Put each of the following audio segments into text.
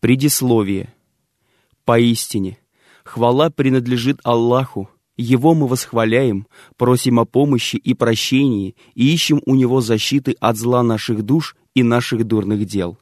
Предисловие. Поистине, хвала принадлежит Аллаху, Его мы восхваляем, просим о помощи и прощении и ищем у Него защиты от зла наших душ и наших дурных дел.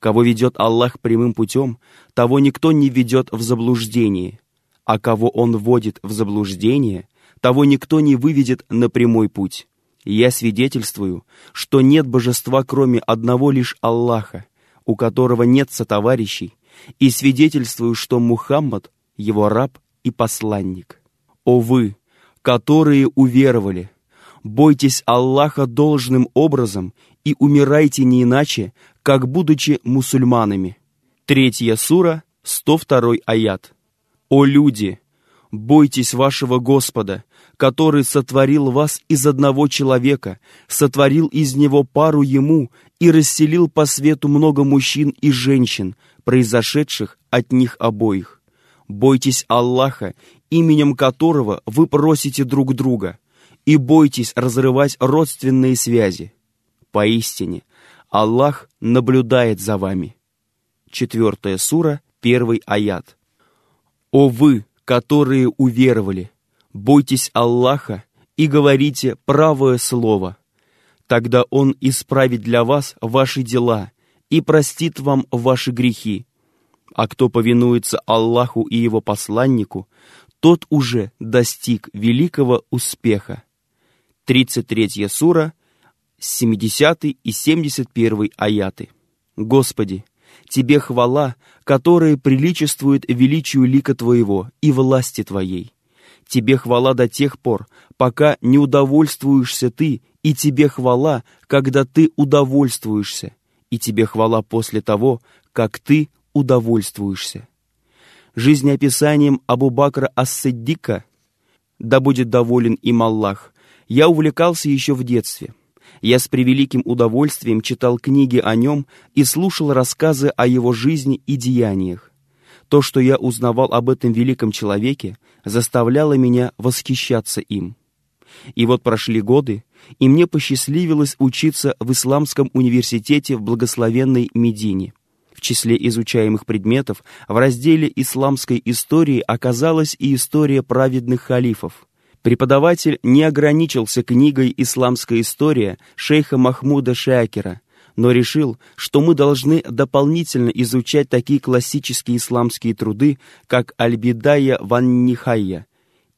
Кого ведет Аллах прямым путем, того никто не ведет в заблуждение, а кого Он вводит в заблуждение, того никто не выведет на прямой путь. Я свидетельствую, что нет божества, кроме одного лишь Аллаха, у которого нет сотоварищей, и свидетельствую, что Мухаммад — его раб и посланник. О вы, которые уверовали, бойтесь Аллаха должным образом и умирайте не иначе, как будучи мусульманами. Третья сура, 102 аят. О люди, бойтесь вашего Господа, который сотворил вас из одного человека, сотворил из него пару ему и расселил по свету много мужчин и женщин, произошедших от них обоих. Бойтесь Аллаха, именем которого вы просите друг друга, и бойтесь разрывать родственные связи. Поистине, Аллах наблюдает за вами. Четвертая сура, первый аят. О вы, которые уверовали, бойтесь Аллаха и говорите правое слово. Тогда Он исправит для вас ваши дела и простит вам ваши грехи. А кто повинуется Аллаху и Его посланнику, тот уже достиг великого успеха. 33 сура, 70 и 71 аяты. Господи, Тебе хвала, которая приличествует величию лика Твоего и власти Твоей. Тебе хвала до тех пор, пока не удовольствуешься Ты, и Тебе хвала, когда Ты удовольствуешься, и Тебе хвала после того, как Ты удовольствуешься. Жизнеописанием Абу Бакра Ас-Сиддика, да будет доволен им Аллах, я увлекался еще в детстве. Я с превеликим удовольствием читал книги о нем и слушал рассказы о его жизни и деяниях. То, что я узнавал об этом великом человеке, заставляло меня восхищаться им. И вот прошли годы, и мне посчастливилось учиться в Исламском университете в благословенной Медине. В числе изучаемых предметов в разделе исламской истории оказалась и история праведных халифов. Преподаватель не ограничился книгой «Исламская история» шейха Махмуда Шакера, но решил, что мы должны дополнительно изучать такие классические исламские труды, как Аль-Бидая ван Нихайя,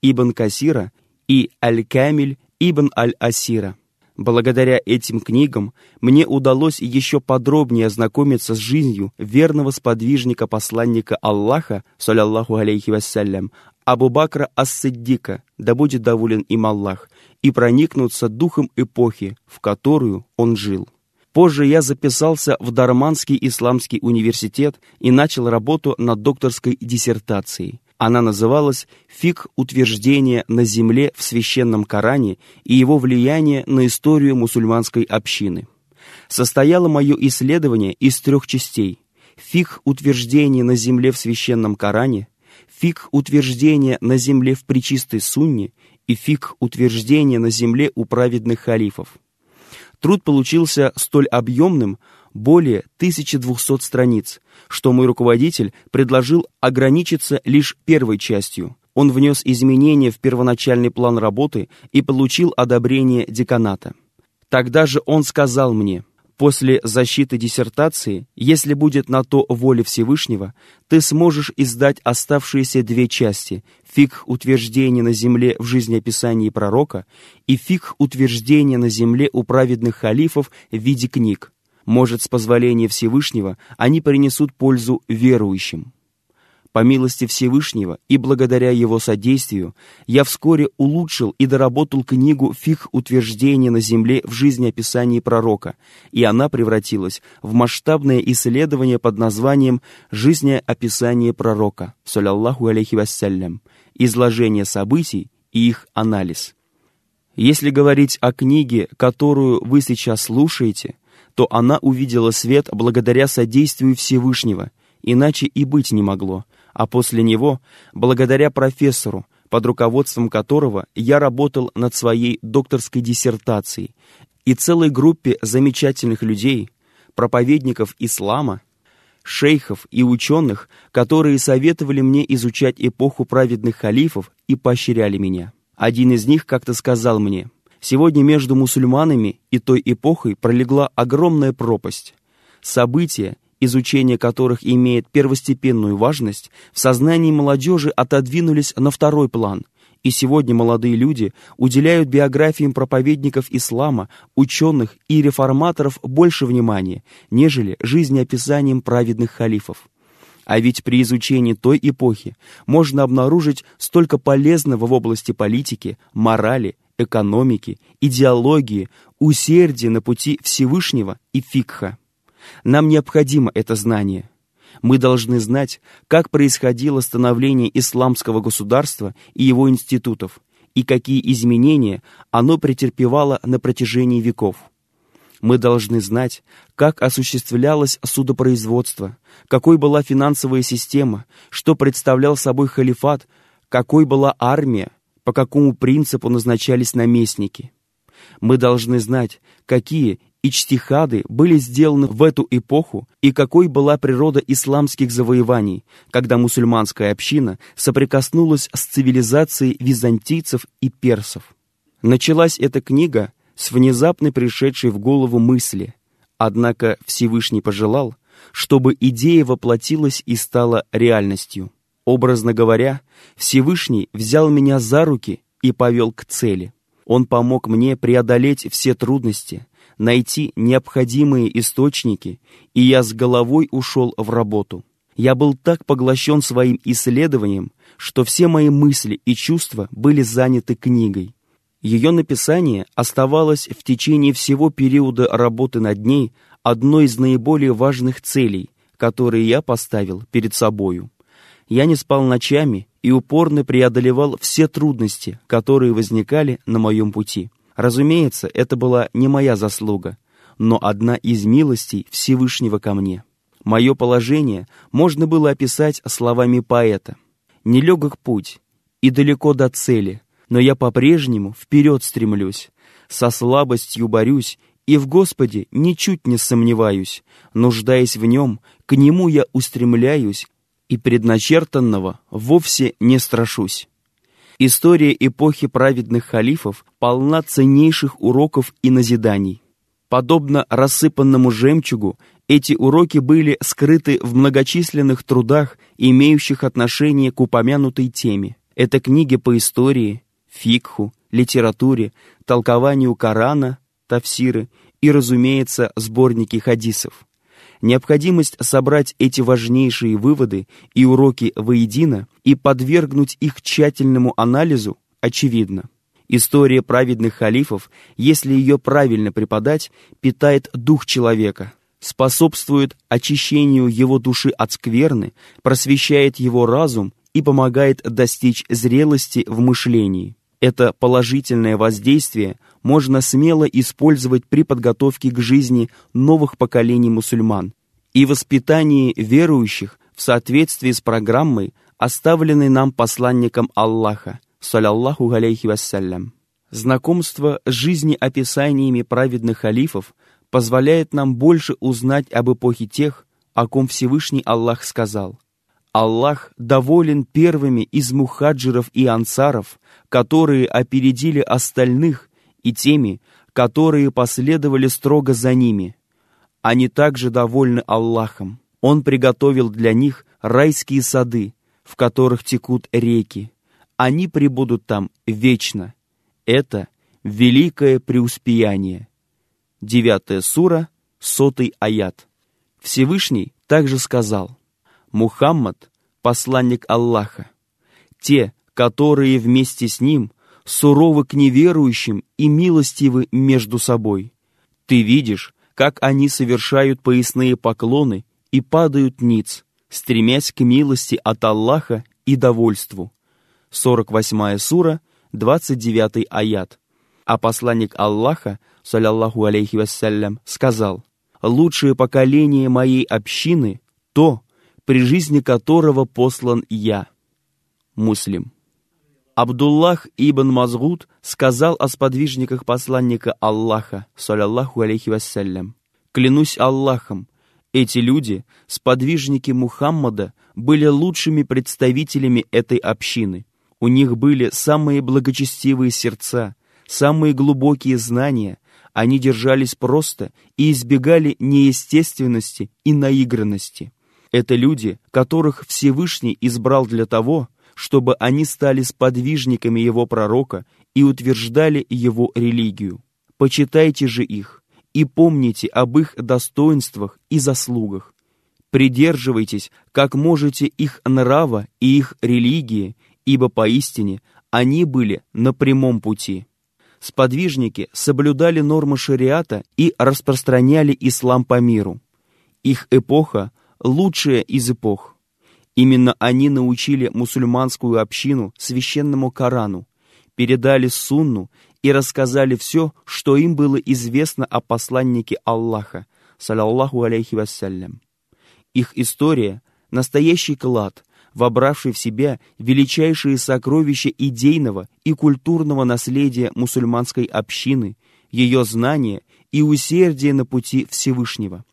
Ибн Касира и Аль-Камиль Ибн Аль-Асира. Благодаря этим книгам мне удалось еще подробнее ознакомиться с жизнью верного сподвижника-посланника Аллаха, саллаллаху алейхи вассалям, Абу Бакра Ас-Сиддика, да будет доволен им Аллах, и проникнуться духом эпохи, в которую он жил. Позже я записался в Дарманский исламский университет и начал работу над докторской диссертацией. Она называлась «Фик утверждения на земле в священном Коране и его влияние на историю мусульманской общины». Состояло мое исследование из трех частей. Фик утверждения на земле в священном Коране, фик утверждения на земле в причистой сунне и фик утверждения на земле у праведных халифов. Труд получился столь объемным, более 1200 страниц, что мой руководитель предложил ограничиться лишь первой частью. Он внес изменения в первоначальный план работы и получил одобрение деканата. Тогда же он сказал мне, после защиты диссертации, если будет на то воля Всевышнего, ты сможешь издать оставшиеся две части «Фиг утверждения на земле в жизнеописании пророка» и «Фиг утверждения на земле у праведных халифов в виде книг». Может, с позволения Всевышнего они принесут пользу верующим. По милости Всевышнего и благодаря его содействию я вскоре улучшил и доработал книгу «Фиг утверждения на земле в жизнеописании пророка», и она превратилась в масштабное исследование под названием «Жизнеописание пророка», саллаллаху алейхи вассалям, изложение событий и их анализ. Если говорить о книге, которую вы сейчас слушаете – то она увидела свет благодаря содействию Всевышнего, иначе и быть не могло, а после него, благодаря профессору, под руководством которого я работал над своей докторской диссертацией, и целой группе замечательных людей, проповедников ислама, шейхов и ученых, которые советовали мне изучать эпоху праведных халифов и поощряли меня. Один из них как-то сказал мне, «Сегодня между мусульманами и той эпохой пролегла огромная пропасть. События, изучение которых имеет первостепенную важность, в сознании молодежи отодвинулись на второй план – и сегодня молодые люди уделяют биографиям проповедников ислама, ученых и реформаторов больше внимания, нежели жизнеописаниям праведных халифов. А ведь при изучении той эпохи можно обнаружить столько полезного в области политики, морали, экономики, идеологии, усердия на пути Всевышнего и фикха. Нам необходимо это знание – мы должны знать, как происходило становление исламского государства и его институтов, и какие изменения оно претерпевало на протяжении веков. Мы должны знать, как осуществлялось судопроизводство, какой была финансовая система, что представлял собой халифат, какой была армия, по какому принципу назначались наместники. Мы должны знать, какие ичтихады были сделаны в эту эпоху и какой была природа исламских завоеваний, когда мусульманская община соприкоснулась с цивилизацией византийцев и персов. Началась эта книга с внезапно пришедшей в голову мысли, однако Всевышний пожелал, чтобы идея воплотилась и стала реальностью. Образно говоря, Всевышний взял меня за руки и повел к цели. Он помог мне преодолеть все трудности, найти необходимые источники, и я с головой ушел в работу. Я был так поглощен своим исследованием, что все мои мысли и чувства были заняты книгой. Ее написание оставалось в течение всего периода работы над ней одной из наиболее важных целей, которые я поставил перед собою. Я не спал ночами и упорно преодолевал все трудности, которые возникали на моем пути. Разумеется, это была не моя заслуга, но одна из милостей Всевышнего ко мне. Мое положение можно было описать словами поэта. «Нелегок путь, и далеко до цели, но я по-прежнему вперед стремлюсь, со слабостью борюсь, и в Господе ничуть не сомневаюсь, нуждаясь в Нем, к Нему я устремляюсь, и предначертанного вовсе не страшусь». История эпохи праведных халифов полна ценнейших уроков и назиданий. Подобно рассыпанному жемчугу, эти уроки были скрыты в многочисленных трудах, имеющих отношение к упомянутой теме. Это книги по истории, фикху, литературе, толкованию Корана, тафсиры и, разумеется, сборники хадисов. Необходимость собрать эти важнейшие выводы и уроки воедино и подвергнуть их тщательному анализу очевидна. История праведных халифов, если ее правильно преподать, питает дух человека, способствует очищению его души от скверны, просвещает его разум и помогает достичь зрелости в мышлении. Это положительное воздействие можно смело использовать при подготовке к жизни новых поколений мусульман и воспитании верующих в соответствии с программой, оставленной нам посланником Аллаха, саляллаху алейхи вассалям. Знакомство с жизнеописаниями праведных халифов позволяет нам больше узнать об эпохе тех, о ком Всевышний Аллах сказал – Аллах доволен первыми из мухаджиров и ансаров, которые опередили остальных, и теми, которые последовали строго за ними. Они также довольны Аллахом. Он приготовил для них райские сады, в которых текут реки. Они пребудут там вечно. Это великое преуспеяние. Девятая сура, сотый аят. Всевышний также сказал, Мухаммад — посланник Аллаха. Те, которые вместе с ним суровы к неверующим и милостивы между собой. Ты видишь, как они совершают поясные поклоны и падают ниц, стремясь к милости от Аллаха и довольству. 48 сура, 29 аят. А посланник Аллаха, саллаллаху алейхи вассалям, сказал, «Лучшее поколение моей общины — то, при жизни которого послан я. Муслим. Абдуллах ибн Мазгуд сказал о сподвижниках посланника Аллаха, саллаллаху алейхи вассалям, «Клянусь Аллахом, Эти люди, сподвижники Мухаммада, были лучшими представителями этой общины. У них были самые благочестивые сердца, самые глубокие знания, они держались просто и избегали неестественности и наигранности. Это люди, которых Всевышний избрал для того, чтобы они стали сподвижниками его пророка и утверждали его религию. Почитайте же их и помните об их достоинствах и заслугах. Придерживайтесь, как можете, их нрава и их религии, ибо поистине они были на прямом пути. Сподвижники соблюдали нормы шариата и распространяли ислам по миру. Их эпоха – лучшая из эпох. Именно они научили мусульманскую общину священному Корану, передали сунну и рассказали все, что им было известно о посланнике Аллаха, саллаллаху алейхи вассалям. Их история – настоящий клад, вобравший в себя величайшие сокровища идейного и культурного наследия мусульманской общины, ее знания и усердие на пути Всевышнего.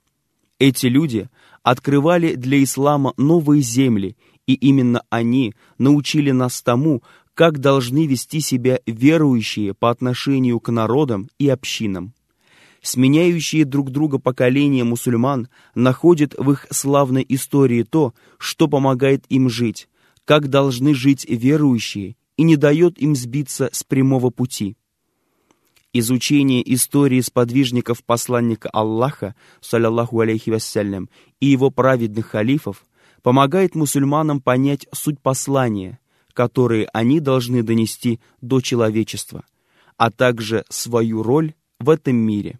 Эти люди открывали для ислама новые земли, и именно они научили нас тому, как должны вести себя верующие по отношению к народам и общинам. Сменяющие друг друга поколения мусульман находят в их славной истории то, что помогает им жить, как должны жить верующие, и не дает им сбиться с прямого пути. Изучение истории сподвижников посланника Аллаха, саллаллаху алейхи вассалям, и его праведных халифов помогает мусульманам понять суть послания, которые они должны донести до человечества, а также свою роль в этом мире.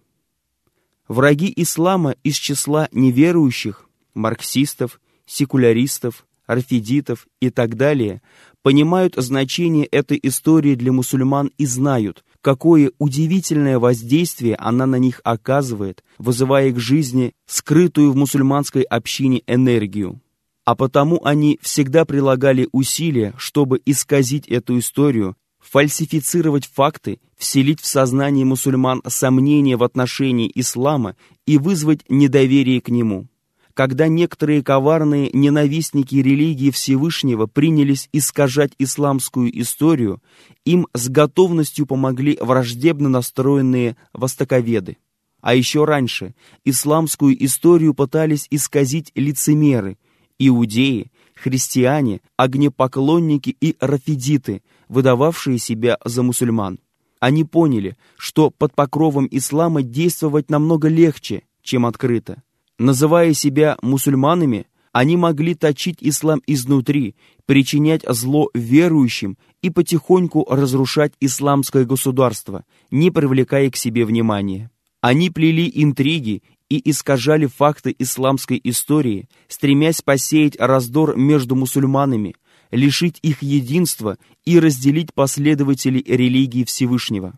Враги ислама из числа неверующих, марксистов, секуляристов, арфидитов и так далее, понимают значение этой истории для мусульман и знают, какое удивительное воздействие она на них оказывает, вызывая к жизни скрытую в мусульманской общине энергию. А потому они всегда прилагали усилия, чтобы исказить эту историю фальсифицировать факты, вселить в сознание мусульман сомнения в отношении ислама и вызвать недоверие к нему. Когда некоторые коварные ненавистники религии Всевышнего принялись искажать исламскую историю, им с готовностью помогли враждебно настроенные востоковеды. А еще раньше исламскую историю пытались исказить лицемеры, иудеи, христиане, огнепоклонники и рафидиты, выдававшие себя за мусульман. Они поняли, что под покровом ислама действовать намного легче, чем открыто. Называя себя мусульманами, они могли точить ислам изнутри, причинять зло верующим и потихоньку разрушать исламское государство, не привлекая к себе внимания. Они плели интриги и искажали факты исламской истории, стремясь посеять раздор между мусульманами, лишить их единства и разделить последователей религии Всевышнего.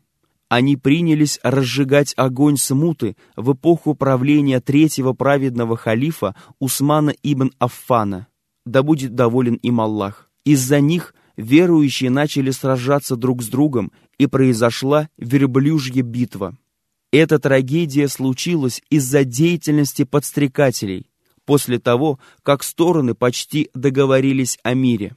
Они принялись разжигать огонь смуты в эпоху правления третьего праведного халифа Усмана ибн Аффана. Да будет доволен им Аллах. Из-за них верующие начали сражаться друг с другом, и произошла верблюжья битва. Эта трагедия случилась из-за деятельности подстрекателей, после того, как стороны почти договорились о мире.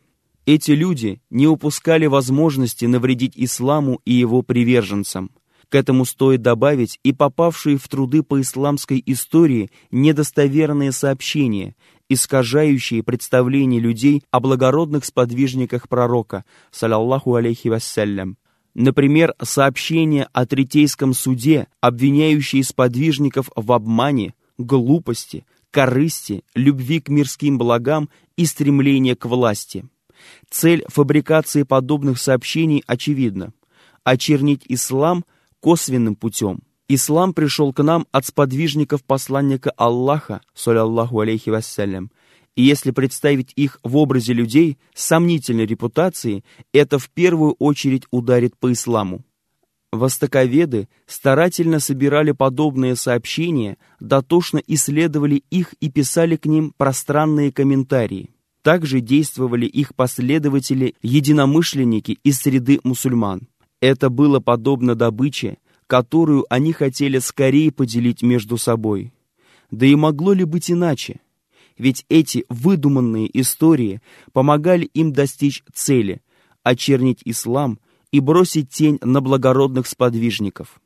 Эти люди не упускали возможности навредить исламу и его приверженцам. К этому стоит добавить и попавшие в труды по исламской истории недостоверные сообщения, искажающие представление людей о благородных сподвижниках пророка, саляллаху алейхи вассалям, Например, сообщение о Третейском суде, обвиняющие сподвижников в обмане, глупости, корысти, любви к мирским благам и стремлении к власти. Цель фабрикации подобных сообщений очевидна – очернить ислам косвенным путем. Ислам пришел к нам от сподвижников посланника Аллаха, саллаллаху алейхи вассалям, и если представить их в образе людей с сомнительной репутацией, это в первую очередь ударит по исламу. Востоковеды старательно собирали подобные сообщения, дотошно исследовали их и писали к ним пространные комментарии. Также действовали их последователи-единомышленники из среды мусульман. Это было подобно добыче, которую они хотели скорее поделить между собой. Да и могло ли быть иначе? Ведь эти выдуманные истории помогали им достичь цели – очернить ислам и бросить тень на благородных сподвижников.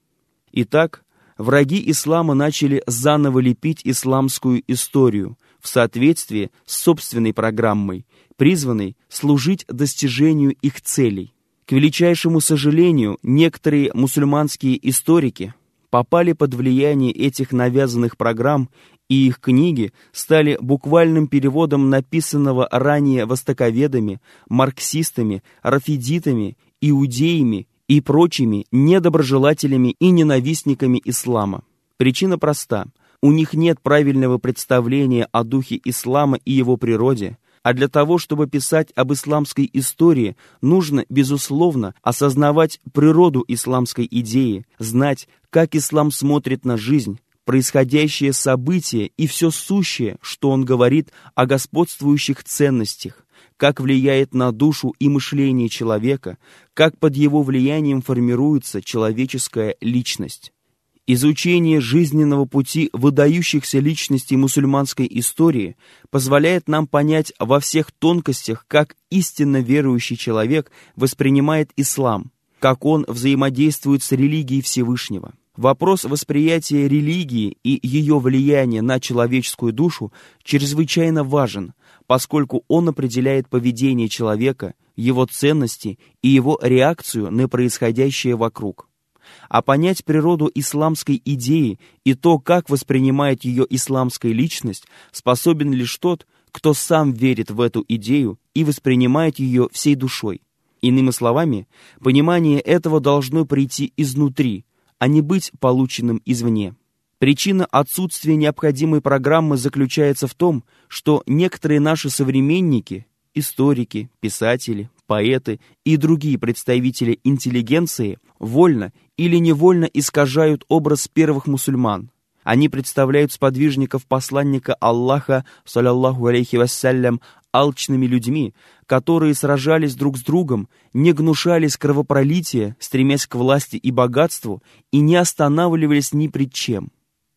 Итак, враги ислама начали заново лепить исламскую историю в соответствии с собственной программой, призванной служить достижению их целей. К величайшему сожалению, некоторые мусульманские историки попали под влияние этих навязанных программ и их книги стали буквальным переводом написанного ранее востоковедами, марксистами, рафидитами, иудеями и прочими недоброжелателями и ненавистниками ислама. Причина проста. У них нет правильного представления о духе ислама и его природе, а для того, чтобы писать об исламской истории, нужно, безусловно, осознавать природу исламской идеи, знать, как ислам смотрит на жизнь, происходящее событие и все сущее, что он говорит о господствующих ценностях, как влияет на душу и мышление человека, как под его влиянием формируется человеческая личность. Изучение жизненного пути выдающихся личностей мусульманской истории позволяет нам понять во всех тонкостях, как истинно верующий человек воспринимает ислам, как он взаимодействует с религией Всевышнего. Вопрос восприятия религии и ее влияния на человеческую душу чрезвычайно важен, поскольку он определяет поведение человека, его ценности и его реакцию на происходящее вокруг. А понять природу исламской идеи и то, как воспринимает ее исламская личность, способен лишь тот, кто сам верит в эту идею и воспринимает ее всей душой. Иными словами, понимание этого должно прийти изнутри – а не быть полученным извне. Причина отсутствия необходимой программы заключается в том, что некоторые наши современники, историки, писатели, поэты и другие представители интеллигенции вольно или невольно искажают образ первых мусульман. Они представляют сподвижников посланника Аллаха, саллаллаху алейхи вассалям, алчными людьми, которые сражались друг с другом, не гнушались кровопролития, стремясь к власти и богатству, и не останавливались ни пред чем.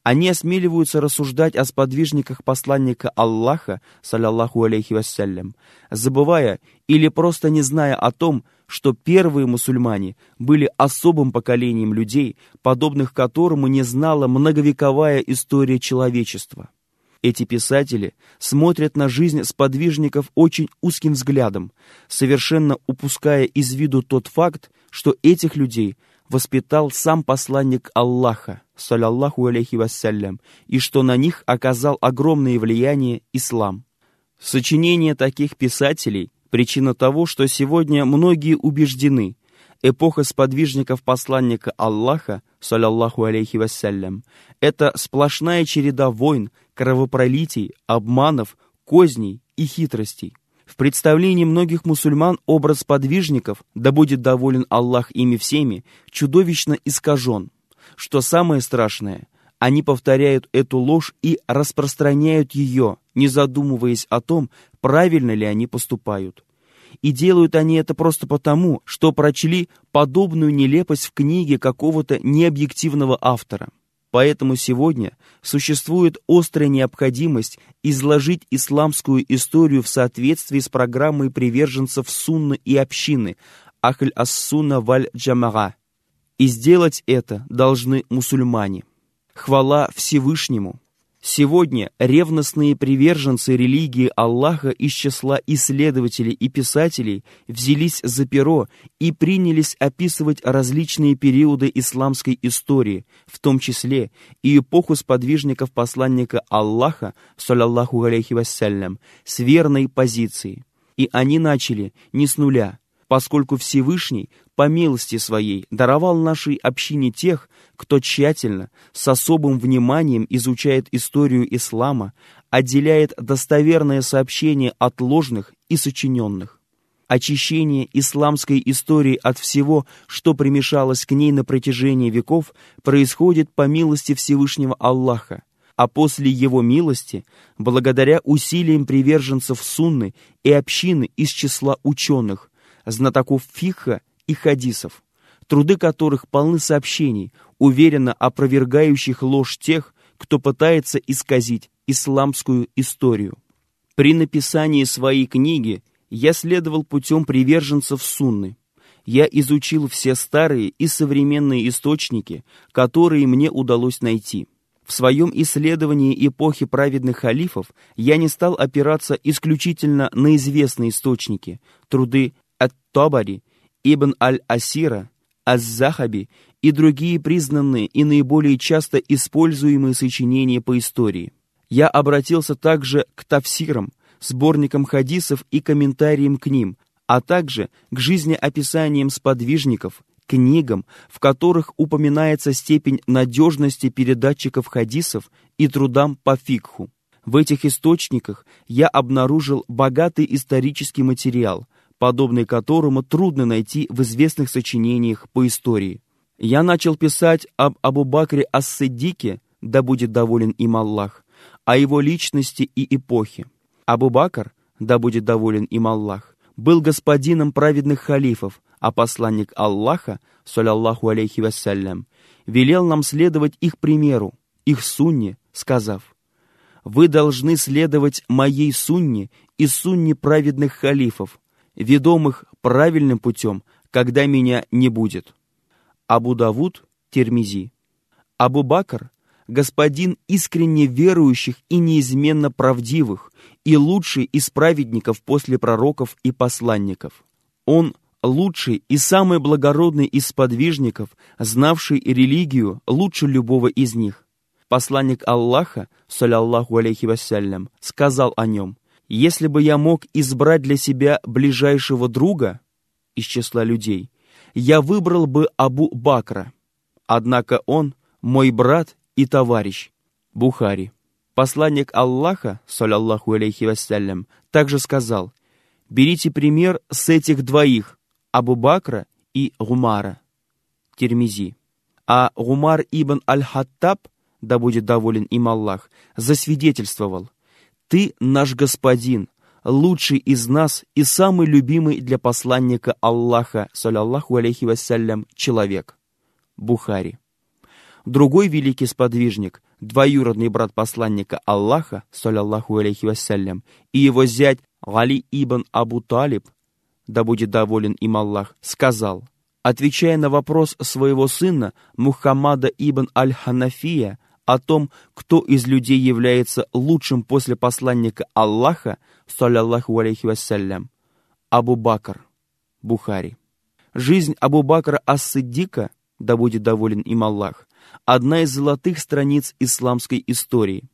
Они осмеливаются рассуждать о сподвижниках посланника Аллаха, саллаллаху алейхи вассалям, забывая или просто не зная о том, что первые мусульмане были особым поколением людей, подобных которому не знала многовековая история человечества. Эти писатели смотрят на жизнь сподвижников очень узким взглядом, совершенно упуская из виду тот факт, что этих людей воспитал сам посланник Аллаха, саллаллаху алейхи вассалям, и что на них оказал огромное влияние ислам. Сочинение таких писателей – причина того, что сегодня многие убеждены – эпоха сподвижников посланника Аллаха, саллаллаху алейхи вассалям, это сплошная череда войн, кровопролитий, обманов, козней и хитростей. Представлении многих мусульман образ подвижников, да будет доволен Аллах ими всеми, чудовищно искажен. Что самое страшное, они повторяют эту ложь и распространяют ее, не задумываясь о том, правильно ли они поступают. И делают они это просто потому, что прочли подобную нелепость в книге какого-то необъективного автора. Поэтому сегодня существует острая необходимость изложить исламскую историю в соответствии с программой приверженцев сунны и общины Ахль ас-Сунна валь-Джамага. И сделать это должны мусульмане. Хвала Всевышнему! Сегодня ревностные приверженцы религии Аллаха из числа исследователей и писателей взялись за перо и принялись описывать различные периоды исламской истории, в том числе и эпоху сподвижников посланника Аллаха, саллаллаху алейхи вассалям, с верной позицией. И они начали не с нуля, поскольку Всевышний по милости своей даровал нашей общине тех, кто тщательно, с особым вниманием изучает историю ислама, отделяет достоверное сообщение от ложных и сочиненных. Очищение исламской истории от всего, что примешалось к ней на протяжении веков, происходит по милости Всевышнего Аллаха, а после его милости, благодаря усилиям приверженцев сунны и общины из числа ученых, знатоков фиха и хадисов, труды которых полны сообщений, уверенно опровергающих ложь тех, кто пытается исказить исламскую историю. При написании своей книги я следовал путем приверженцев сунны. Я изучил все старые и современные источники, которые мне удалось найти. В своем исследовании эпохи праведных халифов я не стал опираться исключительно на известные источники, труды Ат-Табари, Ибн Аль-Асира, Аз-Захаби и другие признанные и наиболее часто используемые сочинения по истории. Я обратился также к тафсирам, сборникам хадисов и комментариям к ним, а также к жизнеописаниям сподвижников, книгам, в которых упоминается степень надежности передатчиков хадисов и трудам по фикху. В этих источниках я обнаружил богатый исторический материал, подобный которому трудно найти в известных сочинениях по истории. Я начал писать об Абу-Бакре Ас-Сиддике, да будет доволен им Аллах, о его личности и эпохе. Абу-Бакр, да будет доволен им Аллах, был господином праведных халифов, а посланник Аллаха, саллаллаху алейхи вассалям, велел нам следовать их примеру, их сунне, сказав, «Вы должны следовать моей сунне и сунне праведных халифов, ведомых правильным путем, когда меня не будет». Абу Давуд, Термизи. Абу Бакр – господин искренне верующих и неизменно правдивых, и лучший из праведников после пророков и посланников. Он – лучший и самый благородный из подвижников, знавший религию лучше любого из них. Посланник Аллаха, саллаллаху алейхи вассалям, сказал о нем, «Если бы я мог избрать для себя ближайшего друга из числа людей – я выбрал бы Абу Бакра. Однако он мой брат и товарищ. Бухари. Посланник Аллаха, саллаллаху алейхи вассалям, также сказал, «Берите пример с этих двоих, Абу Бакра и Гумара». Термизи. А Гумар ибн Аль-Хаттаб, да будет доволен им Аллах, засвидетельствовал, «Ты наш господин, лучший из нас и самый любимый для посланника Аллаха, саллаллаху алейхи вассалям, человек. Бухари. Другой великий сподвижник, двоюродный брат посланника Аллаха, саллаллаху алейхи вассалям, и его зять Али ибн Абу Талиб, да будет доволен им Аллах, сказал, отвечая на вопрос своего сына Мухаммада ибн Аль-Ханафия о том, кто из людей является лучшим после посланника Аллаха, саллаллаху алейхи вассалям, Абу Бакр, Бухари. Жизнь Абу Бакра Ас-Сиддика, да будет доволен им Аллах, одна из золотых страниц исламской истории.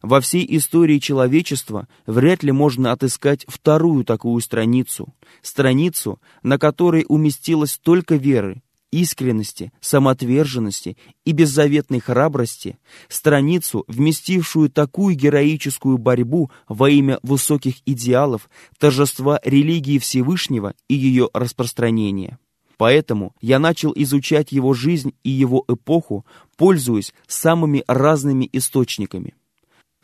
Во всей истории человечества вряд ли можно отыскать вторую такую страницу, страницу, на которой уместилось столько веры, искренности, самоотверженности и беззаветной храбрости, страницу, вместившую такую героическую борьбу во имя высоких идеалов, торжества религии Всевышнего и ее распространения. Поэтому я начал изучать его жизнь и его эпоху, пользуясь самыми разными источниками.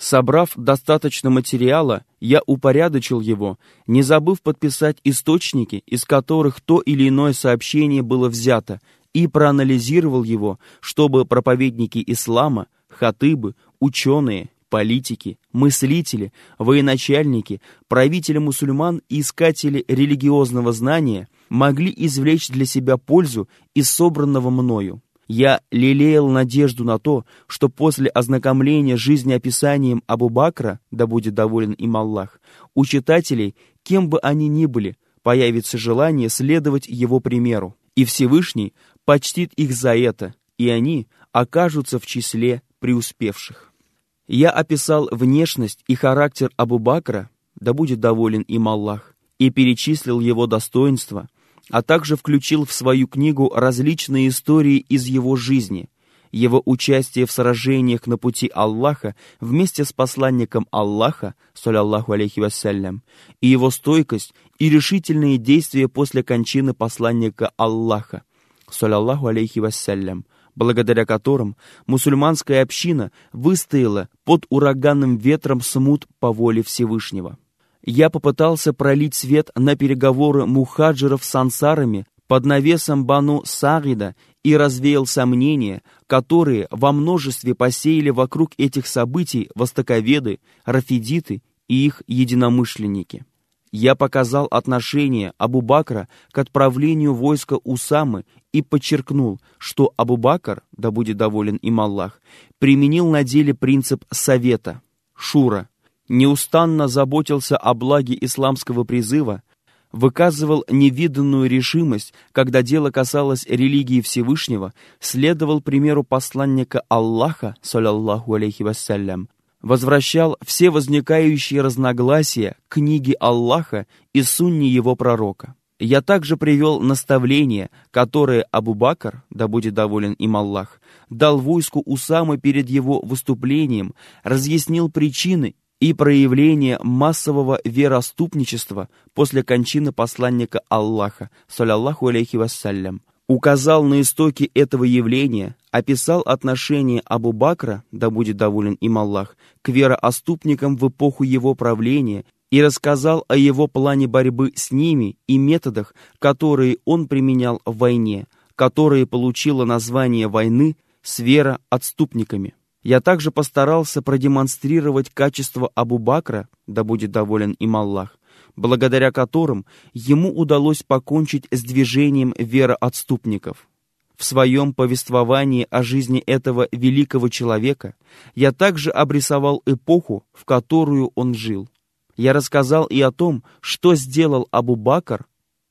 Собрав достаточно материала, я упорядочил его, не забыв подписать источники, из которых то или иное сообщение было взято, и проанализировал его, чтобы проповедники ислама, хатыбы, ученые, политики, мыслители, военачальники, правители мусульман и искатели религиозного знания могли извлечь для себя пользу из собранного мною. Я лелеял надежду на то, что после ознакомления жизнеописанием Абу Бакра, да будет доволен им Аллах, у читателей, кем бы они ни были, появится желание следовать его примеру, и Всевышний почтит их за это, и они окажутся в числе преуспевших. Я описал внешность и характер Абу Бакра, да будет доволен им Аллах, и перечислил его достоинства – а также включил в свою книгу различные истории из его жизни, его участие в сражениях на пути Аллаха вместе с посланником Аллаха, саллаллаху алейхи вассалям, и его стойкость и решительные действия после кончины посланника Аллаха, саллаллаху алейхи вассалям, благодаря которым мусульманская община выстояла под ураганным ветром смут по воле Всевышнего я попытался пролить свет на переговоры мухаджиров с ансарами под навесом Бану Сагида и развеял сомнения, которые во множестве посеяли вокруг этих событий востоковеды, рафидиты и их единомышленники. Я показал отношение Абу-Бакра к отправлению войска Усамы и подчеркнул, что Абу-Бакр, да будет доволен им Аллах, применил на деле принцип совета, шура, неустанно заботился о благе исламского призыва, выказывал невиданную решимость, когда дело касалось религии Всевышнего, следовал примеру посланника Аллаха, саллаллаху алейхи вассалям, возвращал все возникающие разногласия книги Аллаха и сунни его пророка. Я также привел наставление, которое Абу-Бакр, да будет доволен им Аллах, дал войску Усамы перед его выступлением, разъяснил причины и проявление массового вероступничества после кончины посланника Аллаха, саллаллаху алейхи вассалям, указал на истоки этого явления, описал отношение Абу Бакра, да будет доволен им Аллах, к верооступникам в эпоху его правления и рассказал о его плане борьбы с ними и методах, которые он применял в войне, которая получила название войны с вероотступниками. Я также постарался продемонстрировать качество Абу-Бакра, да будет доволен им Аллах, благодаря которым ему удалось покончить с движением вероотступников. В своем повествовании о жизни этого великого человека я также обрисовал эпоху, в которую он жил. Я рассказал и о том, что сделал Абу-Бакр,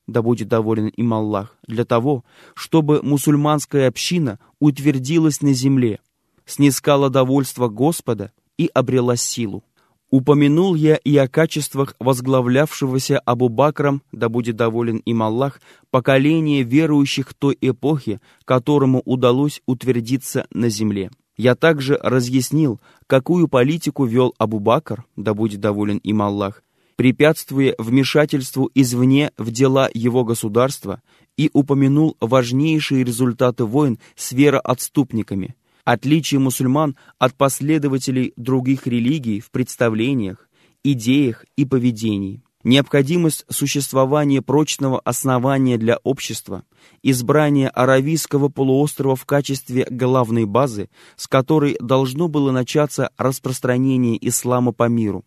да будет доволен им Аллах, для того, чтобы мусульманская община утвердилась на земле – снискала довольство Господа и обрела силу. Упомянул я и о качествах возглавлявшегося Абу-Бакром, да будет доволен им Аллах, поколения верующих той эпохи, которому удалось утвердиться на земле. Я также разъяснил, какую политику вел Абу-Бакр, да будет доволен им Аллах, препятствуя вмешательству извне в дела его государства, и упомянул важнейшие результаты войн с вероотступниками – Отличие мусульман от последователей других религий в представлениях, идеях и поведении. Необходимость существования прочного основания для общества, избрание Аравийского полуострова в качестве главной базы, с которой должно было начаться распространение ислама по миру,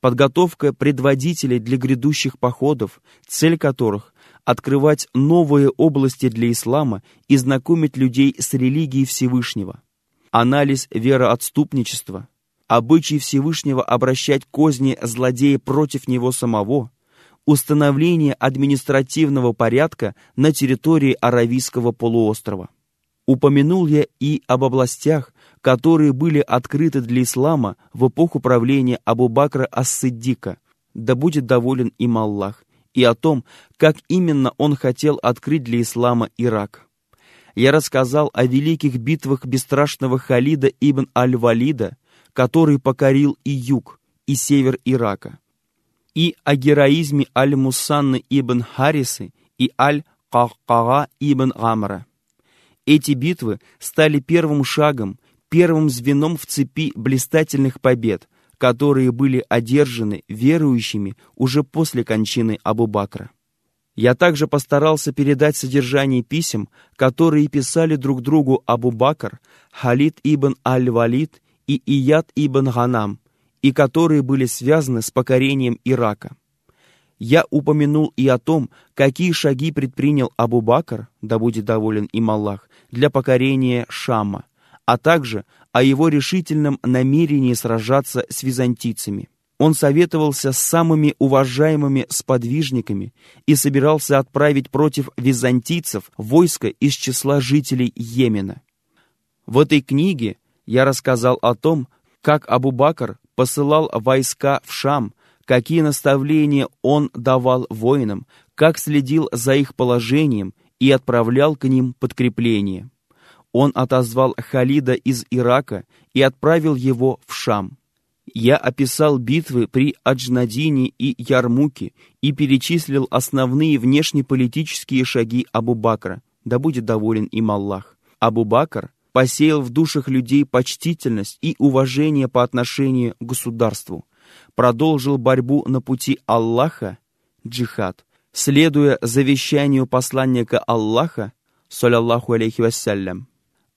подготовка предводителей для грядущих походов, цель которых открывать новые области для ислама и знакомить людей с религией Всевышнего. Анализ вероотступничества, обычай Всевышнего обращать козни злодея против него самого, установление административного порядка на территории Аравийского полуострова. Упомянул я и об областях, которые были открыты для ислама в эпоху правления Абу-Бакра Ас-Сиддика, да будет доволен им Аллах, и о том, как именно он хотел открыть для ислама Ирак. Я рассказал о великих битвах бесстрашного Халида ибн Аль-Валида, который покорил и юг, и север Ирака, и о героизме Аль-Мусанны ибн Харисы и Аль-Кахкага ибн Амра. Эти битвы стали первым шагом, первым звеном в цепи блистательных побед – которые были одержаны верующими уже после кончины Абу-Бакра. Я также постарался передать содержание писем, которые писали друг другу Абу-Бакр, Халид ибн Аль-Валид и Ияд ибн Ганам, и которые были связаны с покорением Ирака. Я упомянул и о том, какие шаги предпринял Абу-Бакр, да будет доволен им Аллах, для покорения Шама, а также о его решительном намерении сражаться с византийцами. Он советовался с самыми уважаемыми сподвижниками и собирался отправить против византийцев войско из числа жителей Йемена. В этой книге я рассказал о том, как Абу-Бакр посылал войска в Шам, какие наставления он давал воинам, как следил за их положением и отправлял к ним подкрепление он отозвал Халида из Ирака и отправил его в Шам. Я описал битвы при Аджнадине и Ярмуке и перечислил основные внешнеполитические шаги Абу-Бакра, да будет доволен им Аллах. Абу-Бакр посеял в душах людей почтительность и уважение по отношению к государству, продолжил борьбу на пути Аллаха, джихад, следуя завещанию посланника Аллаха, саллаллаху алейхи вассалям,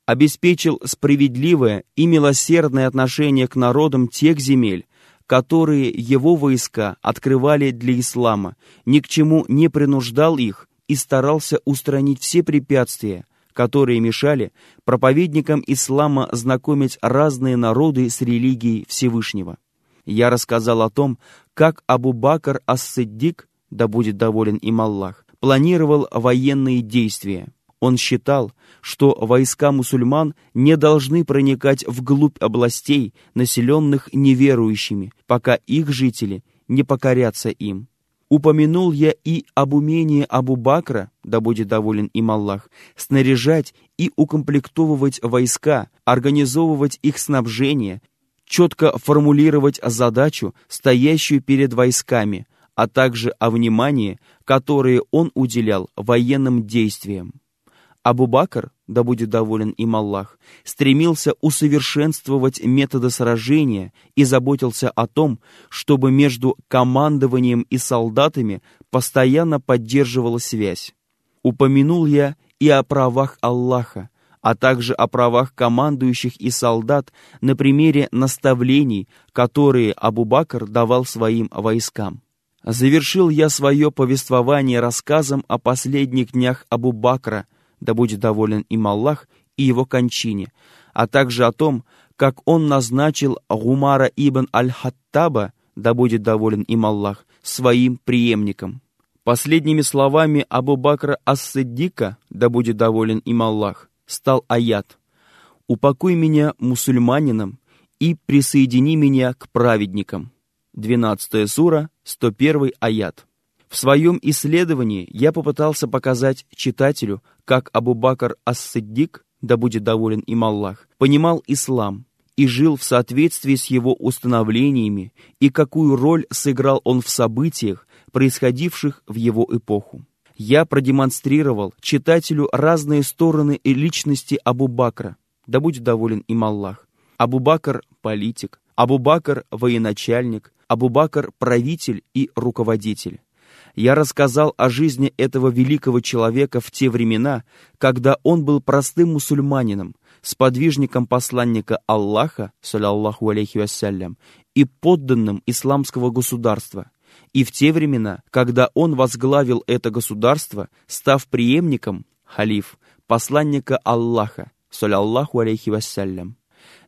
обеспечил справедливое и милосердное отношение к народам тех земель, которые его войска открывали для ислама, ни к чему не принуждал их и старался устранить все препятствия, которые мешали проповедникам ислама знакомить разные народы с религией Всевышнего. Я рассказал о том, как Абу Бакр ас-Сиддик, да будет доволен им Аллах, планировал военные действия. Он считал, что войска мусульман не должны проникать вглубь областей, населенных неверующими, пока их жители не покорятся им. Упомянул я и об умении Абу Бакра, да будет доволен им Аллах, снаряжать и укомплектовывать войска, организовывать их снабжение, четко формулировать задачу, стоящую перед войсками, а также о внимании, которое он уделял военным действиям. Абу Бакр, да будет доволен им Аллах, стремился усовершенствовать методы сражения и заботился о том, чтобы между командованием и солдатами постоянно поддерживалась связь. Упомянул я и о правах Аллаха, а также о правах командующих и солдат на примере наставлений, которые Абу Бакр давал своим войскам. Завершил я свое повествование рассказом о последних днях Абу Бакра, да будет доволен им Аллах, и его кончине, а также о том, как он назначил Гумара ибн Аль-Хаттаба, да будет доволен им Аллах, своим преемником. Последними словами Абу Бакра Ас-Сиддика, да будет доволен им Аллах, стал аят «Упокой меня мусульманином и присоедини меня к праведникам». 12 сура, 101 аят. В своем исследовании я попытался показать читателю, как Абу Бакр Ас-Сиддик, да будет доволен им Аллах, понимал ислам и жил в соответствии с его установлениями и какую роль сыграл он в событиях, происходивших в его эпоху. Я продемонстрировал читателю разные стороны и личности Абу Бакра, да будет доволен им Аллах. Абу Бакр – политик, Абу Бакр – военачальник, Абу Бакр – правитель и руководитель я рассказал о жизни этого великого человека в те времена, когда он был простым мусульманином, сподвижником посланника Аллаха, саллаллаху алейхи вассалям, и подданным исламского государства, и в те времена, когда он возглавил это государство, став преемником, халиф, посланника Аллаха, саллаллаху алейхи вассалям.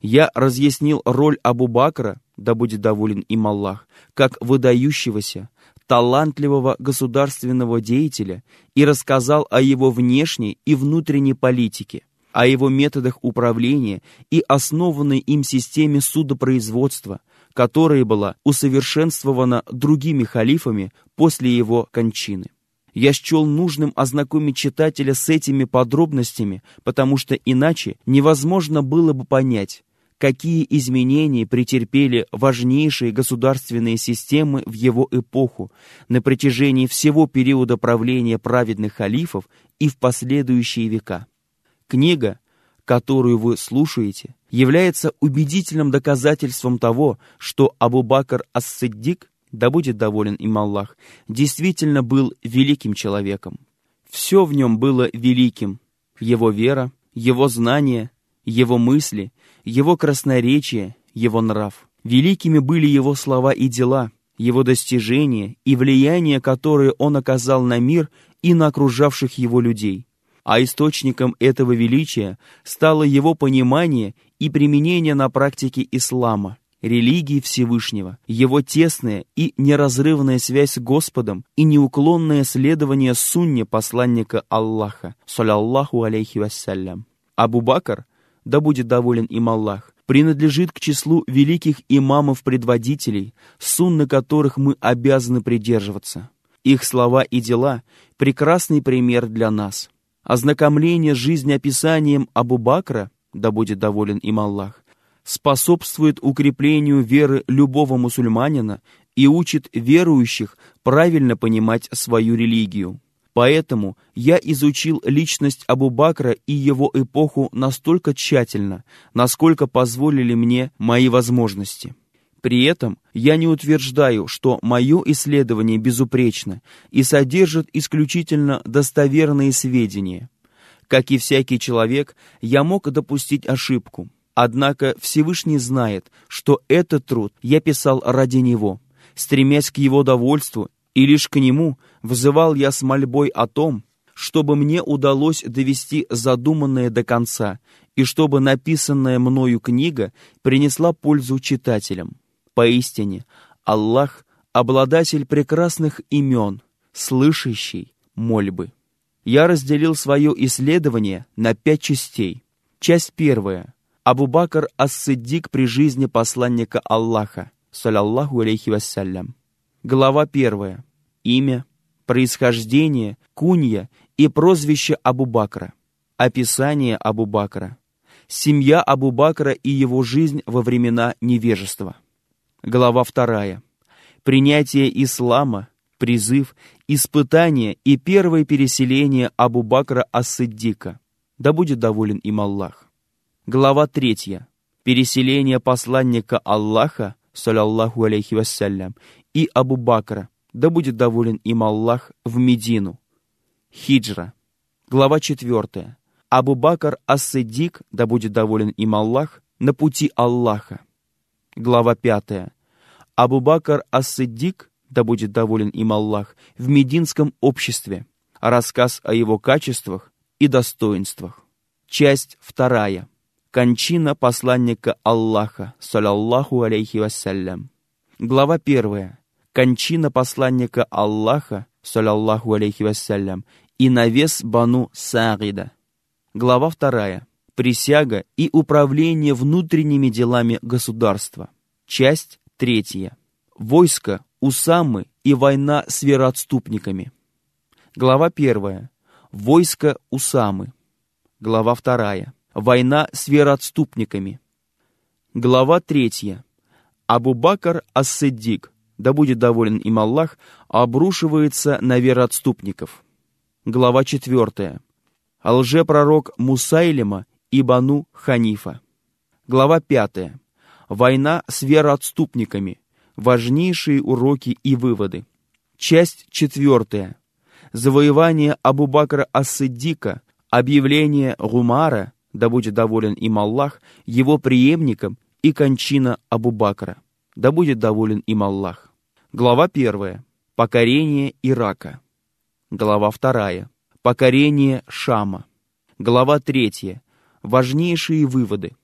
Я разъяснил роль Абу Бакра, да будет доволен им Аллах, как выдающегося, талантливого государственного деятеля и рассказал о его внешней и внутренней политике, о его методах управления и основанной им системе судопроизводства, которая была усовершенствована другими халифами после его кончины. Я счел нужным ознакомить читателя с этими подробностями, потому что иначе невозможно было бы понять, какие изменения претерпели важнейшие государственные системы в его эпоху на протяжении всего периода правления праведных халифов и в последующие века. Книга, которую вы слушаете, является убедительным доказательством того, что Абу Бакр Ас-Сиддик, да будет доволен им Аллах, действительно был великим человеком. Все в нем было великим, его вера, его знания, его мысли, его красноречие, его нрав. Великими были его слова и дела, его достижения и влияние, которое он оказал на мир и на окружавших его людей. А источником этого величия стало его понимание и применение на практике ислама, религии Всевышнего, его тесная и неразрывная связь с Господом и неуклонное следование сунне посланника Аллаха, саллаллаху алейхи вассалям. Абу Бакр – да будет доволен им Аллах, принадлежит к числу великих имамов-предводителей, сунны которых мы обязаны придерживаться. Их слова и дела – прекрасный пример для нас. Ознакомление жизнеописанием Абу Бакра, да будет доволен им Аллах, способствует укреплению веры любого мусульманина и учит верующих правильно понимать свою религию. Поэтому я изучил личность Абу Бакра и его эпоху настолько тщательно, насколько позволили мне мои возможности. При этом я не утверждаю, что мое исследование безупречно и содержит исключительно достоверные сведения. Как и всякий человек, я мог допустить ошибку. Однако Всевышний знает, что этот труд я писал ради Него, стремясь к Его довольству, и лишь к Нему взывал я с мольбой о том, чтобы мне удалось довести задуманное до конца, и чтобы написанная мною книга принесла пользу читателям. Поистине, Аллах — обладатель прекрасных имен, слышащий мольбы. Я разделил свое исследование на пять частей. Часть первая. Абу Бакр Ас-Сиддик при жизни посланника Аллаха, саляллаху алейхи вассалям. Глава первая. Имя, происхождение, кунья и прозвище Абу Бакра. Описание Абу Бакра. Семья Абу Бакра и его жизнь во времена невежества. Глава вторая. Принятие ислама, призыв, испытание и первое переселение Абу Бакра Ас-Сиддика. Да будет доволен им Аллах. Глава третья. Переселение посланника Аллаха, саляллаху алейхи вассалям, и Абу Бакра, да будет доволен им Аллах, в Медину. Хиджра. Глава 4. Абу Бакр Ас-Сиддик, да будет доволен им Аллах, на пути Аллаха. Глава 5. Абу Бакр Ас-Сиддик, да будет доволен им Аллах, в мединском обществе. Рассказ о его качествах и достоинствах. Часть 2. Кончина посланника Аллаха, саляллаху алейхи вассалям. Глава 1. Кончина посланника Аллаха, саляллаху алейхи вассалям, и навес Бану Саарида. Глава 2. Присяга и управление внутренними делами государства. Часть 3. Войско Усамы и война с вероотступниками. Глава 1. Войско Усамы. Глава 2. Война с вероотступниками. Глава 3. Абу-Бакр Ас-Сиддик, да будет доволен им Аллах, обрушивается на вероотступников. Глава 4. Лжепророк Мусайлима и Бану Ханифа. Глава 5. Война с вероотступниками. Важнейшие уроки и выводы. Часть 4. Завоевание Абу-Бакра Ас-Сиддика, объявление Гумара, да будет доволен им Аллах, его преемником и кончина Абу-Бакра, да будет доволен им Аллах. Глава 1. Покорение Ирака. Глава 2. Покорение Шама. Глава 3. Важнейшие выводы.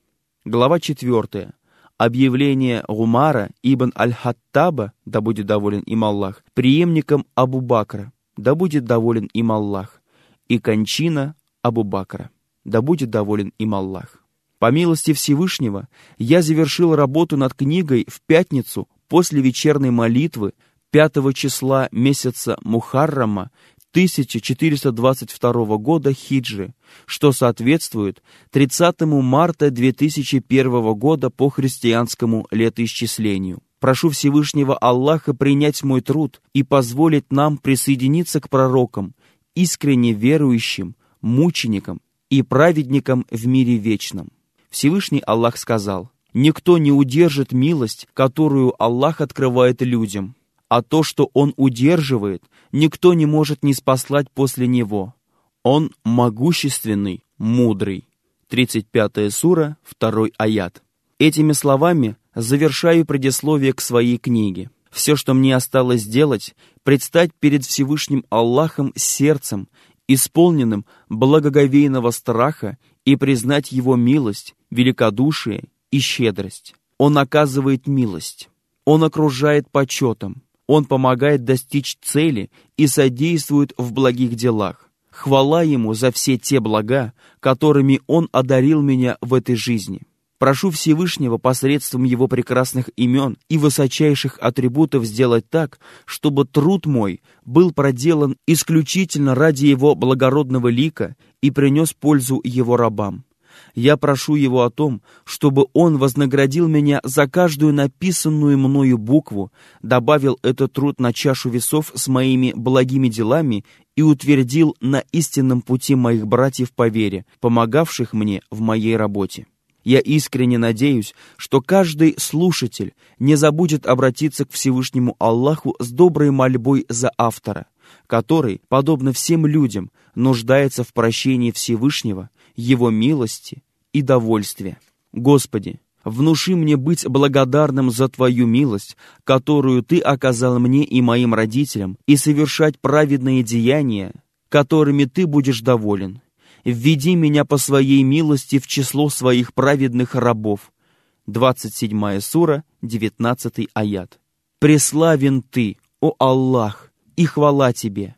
Глава 4. Объявление Гумара ибн Аль-Хаттаба, да будет доволен им Аллах, преемником Абу Бакра, да будет доволен им Аллах, и кончина Абу Бакра, да будет доволен им Аллах. По милости Всевышнего я завершил работу над книгой в пятницу после вечерней молитвы 5 числа месяца Мухаррама 1422 года хиджи, что соответствует 30 марта 2001 года по христианскому летоисчислению. Прошу Всевышнего Аллаха принять мой труд и позволить нам присоединиться к пророкам, искренне верующим, мученикам и праведникам в мире вечном. Всевышний Аллах сказал, «Никто не удержит милость, которую Аллах открывает людям, а то, что Он удерживает, никто не может не спаслать после Него. Он могущественный, мудрый». 35 сура, 2 аят. Этими словами завершаю предисловие к своей книге. Все, что мне осталось сделать, предстать перед Всевышним Аллахом сердцем, исполненным благоговейного страха и признать Его милость, великодушие и щедрость. Он оказывает милость. Он окружает почетом. Он помогает достичь цели и содействует в благих делах. Хвала Ему за все те блага, которыми Он одарил меня в этой жизни. Прошу Всевышнего посредством Его прекрасных имен и высочайших атрибутов сделать так, чтобы труд мой был проделан исключительно ради Его благородного лика и принес пользу Его рабам. Я прошу Его о том, чтобы Он вознаградил меня за каждую написанную мною букву, добавил этот труд на чашу весов с моими благими делами и утвердил на истинном пути моих братьев по вере, помогавших мне в моей работе. Я искренне надеюсь, что каждый слушатель не забудет обратиться к Всевышнему Аллаху с доброй мольбой за автора, который, подобно всем людям, нуждается в прощении Всевышнего, Его милости и довольствия. Господи, внуши мне быть благодарным за Твою милость, которую Ты оказал мне и моим родителям, и совершать праведные деяния, которыми Ты будешь доволен. Введи меня по Своей милости в число Своих праведных рабов. 27 сура, 19 аят. Преславен Ты, о Аллах, и хвала Тебе.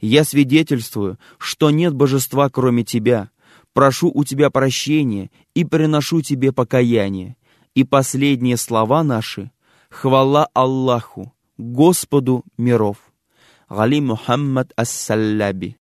Я свидетельствую, что нет божества, кроме Тебя. Прошу у Тебя прощения и приношу Тебе покаяние. И последние слова наши — хвала Аллаху, Господу миров. Гали Мухаммад Ас-Салляби